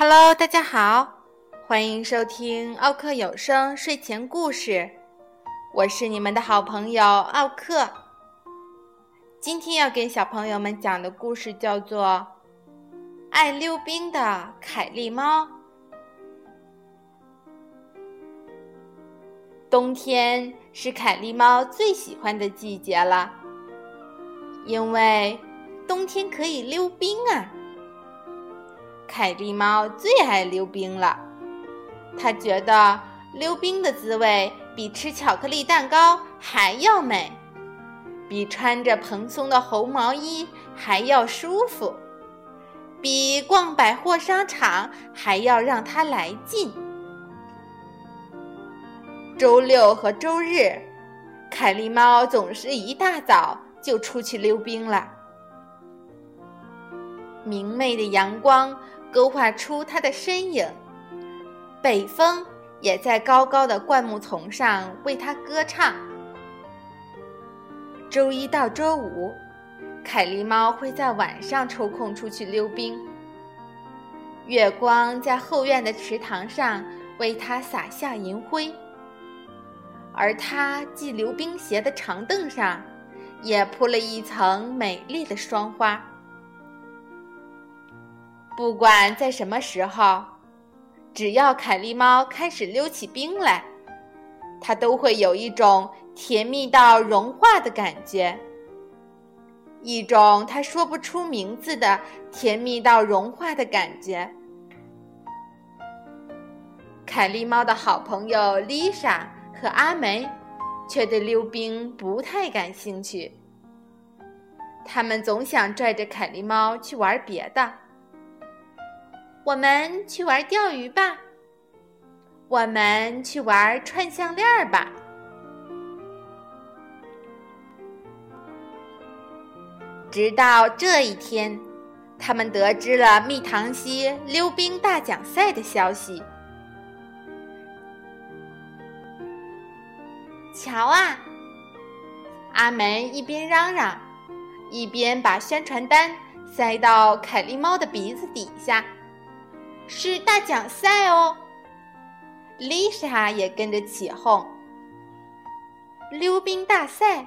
Hello，大家好，欢迎收听奥克有声睡前故事，我是你们的好朋友奥克。今天要给小朋友们讲的故事叫做《爱溜冰的凯利猫》。冬天是凯利猫最喜欢的季节了，因为冬天可以溜冰啊。凯蒂猫最爱溜冰了，它觉得溜冰的滋味比吃巧克力蛋糕还要美，比穿着蓬松的红毛衣还要舒服，比逛百货商场还要让它来劲。周六和周日，凯蒂猫总是一大早就出去溜冰了。明媚的阳光。勾画出它的身影，北风也在高高的灌木丛上为它歌唱。周一到周五，凯莉猫会在晚上抽空出去溜冰。月光在后院的池塘上为它洒下银灰，而它系溜冰鞋的长凳上也铺了一层美丽的霜花。不管在什么时候，只要凯利猫开始溜起冰来，它都会有一种甜蜜到融化的感觉，一种它说不出名字的甜蜜到融化的感觉。凯利猫的好朋友丽莎和阿梅却对溜冰不太感兴趣，他们总想拽着凯利猫去玩别的。我们去玩钓鱼吧。我们去玩串项链吧。直到这一天，他们得知了蜜糖溪溜冰大奖赛的消息。瞧啊！阿梅一边嚷嚷，一边把宣传单塞到凯利猫的鼻子底下。是大奖赛哦，丽莎也跟着起哄。溜冰大赛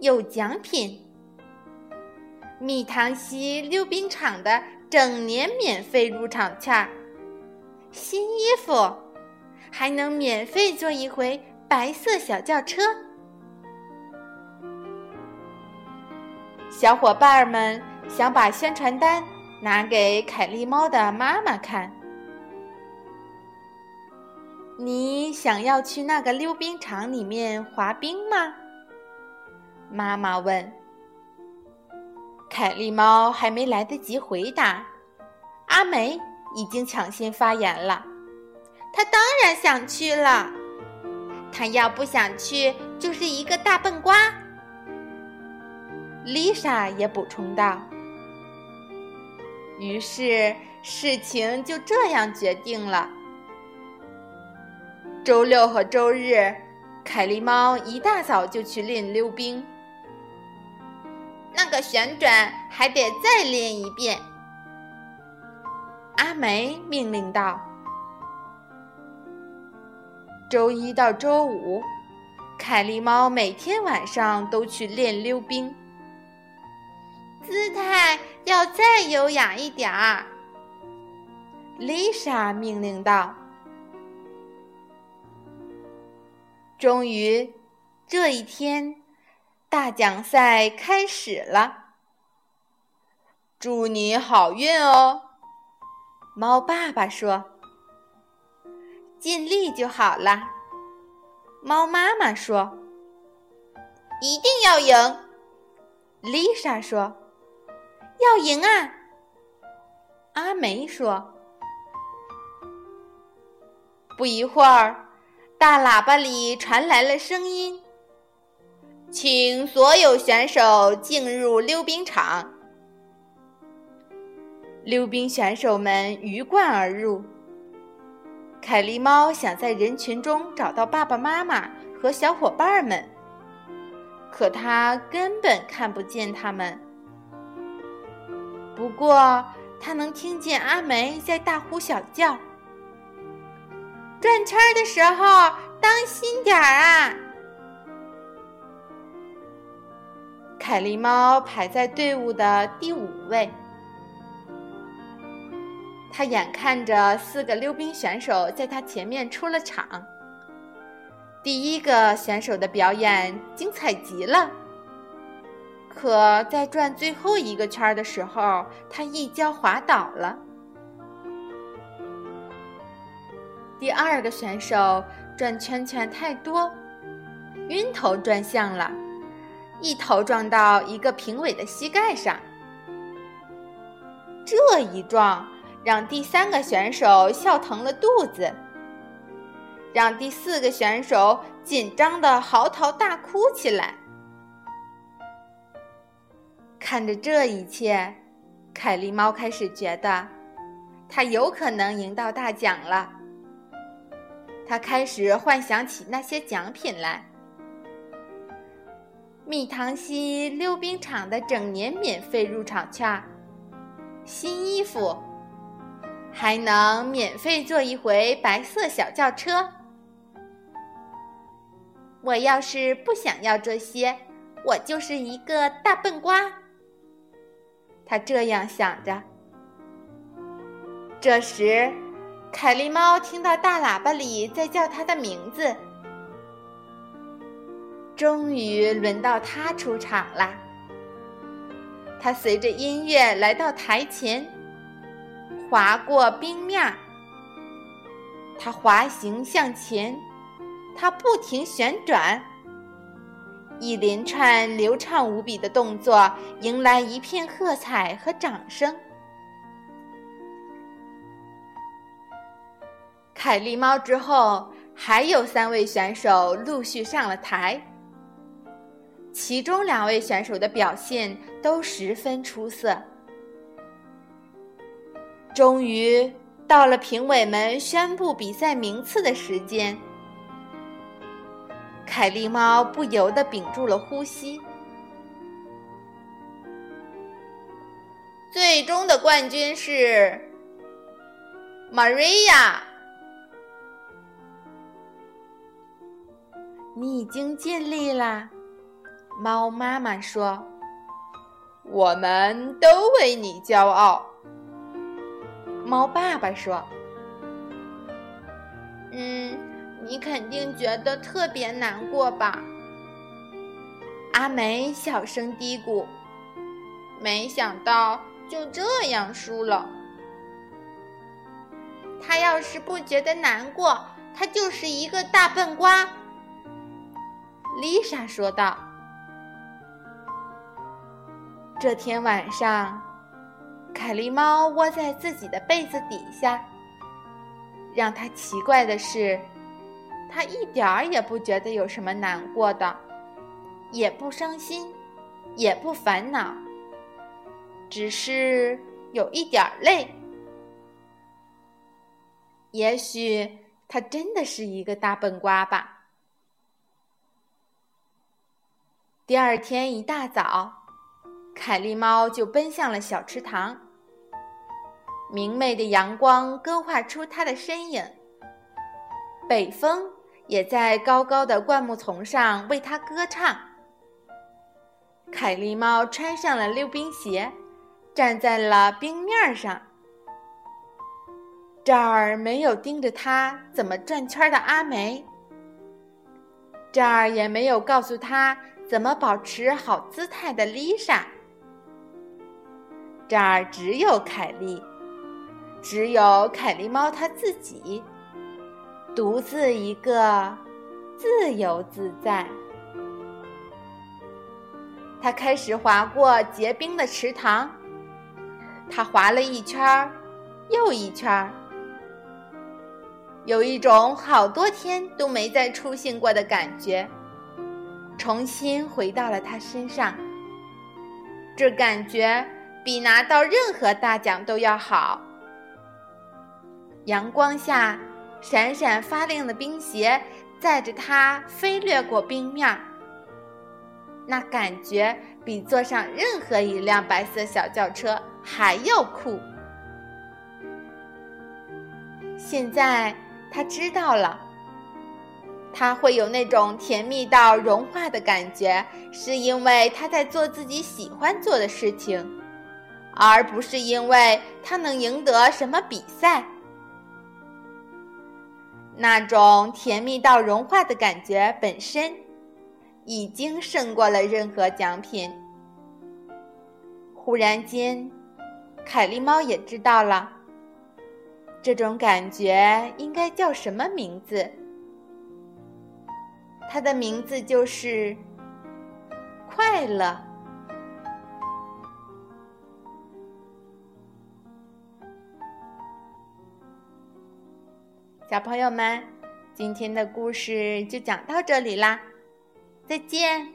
有奖品，蜜糖溪溜冰场的整年免费入场券，新衣服，还能免费坐一回白色小轿车。小伙伴们想把宣传单。拿给凯利猫的妈妈看。你想要去那个溜冰场里面滑冰吗？妈妈问。凯利猫还没来得及回答，阿梅已经抢先发言了。他当然想去了，他要不想去就是一个大笨瓜。丽莎也补充道。于是事情就这样决定了。周六和周日，凯莉猫一大早就去练溜冰。那个旋转还得再练一遍。阿梅命令道：“周一到周五，凯莉猫每天晚上都去练溜冰。”姿态要再优雅一点儿，丽莎命令道。终于，这一天，大奖赛开始了。祝你好运哦，猫爸爸说。尽力就好了，猫妈妈说。一定要赢，丽莎说。要赢啊！阿梅说。不一会儿，大喇叭里传来了声音：“请所有选手进入溜冰场。”溜冰选手们鱼贯而入。凯莉猫想在人群中找到爸爸妈妈和小伙伴们，可它根本看不见他们。不过，他能听见阿梅在大呼小叫：“转圈的时候当心点儿啊！”凯莉猫排在队伍的第五位，他眼看着四个溜冰选手在他前面出了场。第一个选手的表演精彩极了。可在转最后一个圈的时候，他一跤滑倒了。第二个选手转圈圈太多，晕头转向了，一头撞到一个评委的膝盖上。这一撞让第三个选手笑疼了肚子，让第四个选手紧张的嚎啕大哭起来。看着这一切，凯莉猫开始觉得，它有可能赢到大奖了。它开始幻想起那些奖品来：蜜糖溪溜冰场的整年免费入场券，新衣服，还能免费坐一回白色小轿车。我要是不想要这些，我就是一个大笨瓜。他这样想着。这时，凯莉猫听到大喇叭里在叫它的名字。终于轮到它出场了。它随着音乐来到台前，滑过冰面儿。它滑行向前，它不停旋转。一连串流畅无比的动作，迎来一片喝彩和掌声。凯莉猫之后，还有三位选手陆续上了台，其中两位选手的表现都十分出色。终于到了评委们宣布比赛名次的时间。凯莉猫不由得屏住了呼吸。最终的冠军是 Maria。你已经尽力啦，猫妈妈说。我们都为你骄傲，猫爸爸说。嗯。你肯定觉得特别难过吧？阿梅小声嘀咕：“没想到就这样输了。他要是不觉得难过，他就是一个大笨瓜。”丽莎说道。这天晚上，凯莉猫窝在自己的被子底下。让他奇怪的是。他一点儿也不觉得有什么难过的，也不伤心，也不烦恼，只是有一点累。也许他真的是一个大笨瓜吧。第二天一大早，凯莉猫就奔向了小池塘。明媚的阳光勾画出它的身影。北风。也在高高的灌木丛上为它歌唱。凯莉猫穿上了溜冰鞋，站在了冰面上。这儿没有盯着它怎么转圈的阿梅，这儿也没有告诉他怎么保持好姿态的丽莎。这儿只有凯莉，只有凯莉猫它自己。独自一个，自由自在。他开始划过结冰的池塘，他划了一圈儿又一圈儿，有一种好多天都没再出现过的感觉，重新回到了他身上。这感觉比拿到任何大奖都要好。阳光下。闪闪发亮的冰鞋载着它飞掠过冰面，那感觉比坐上任何一辆白色小轿车还要酷。现在他知道了，他会有那种甜蜜到融化的感觉，是因为他在做自己喜欢做的事情，而不是因为他能赢得什么比赛。那种甜蜜到融化的感觉本身，已经胜过了任何奖品。忽然间，凯莉猫也知道了，这种感觉应该叫什么名字？它的名字就是快乐。小朋友们，今天的故事就讲到这里啦，再见。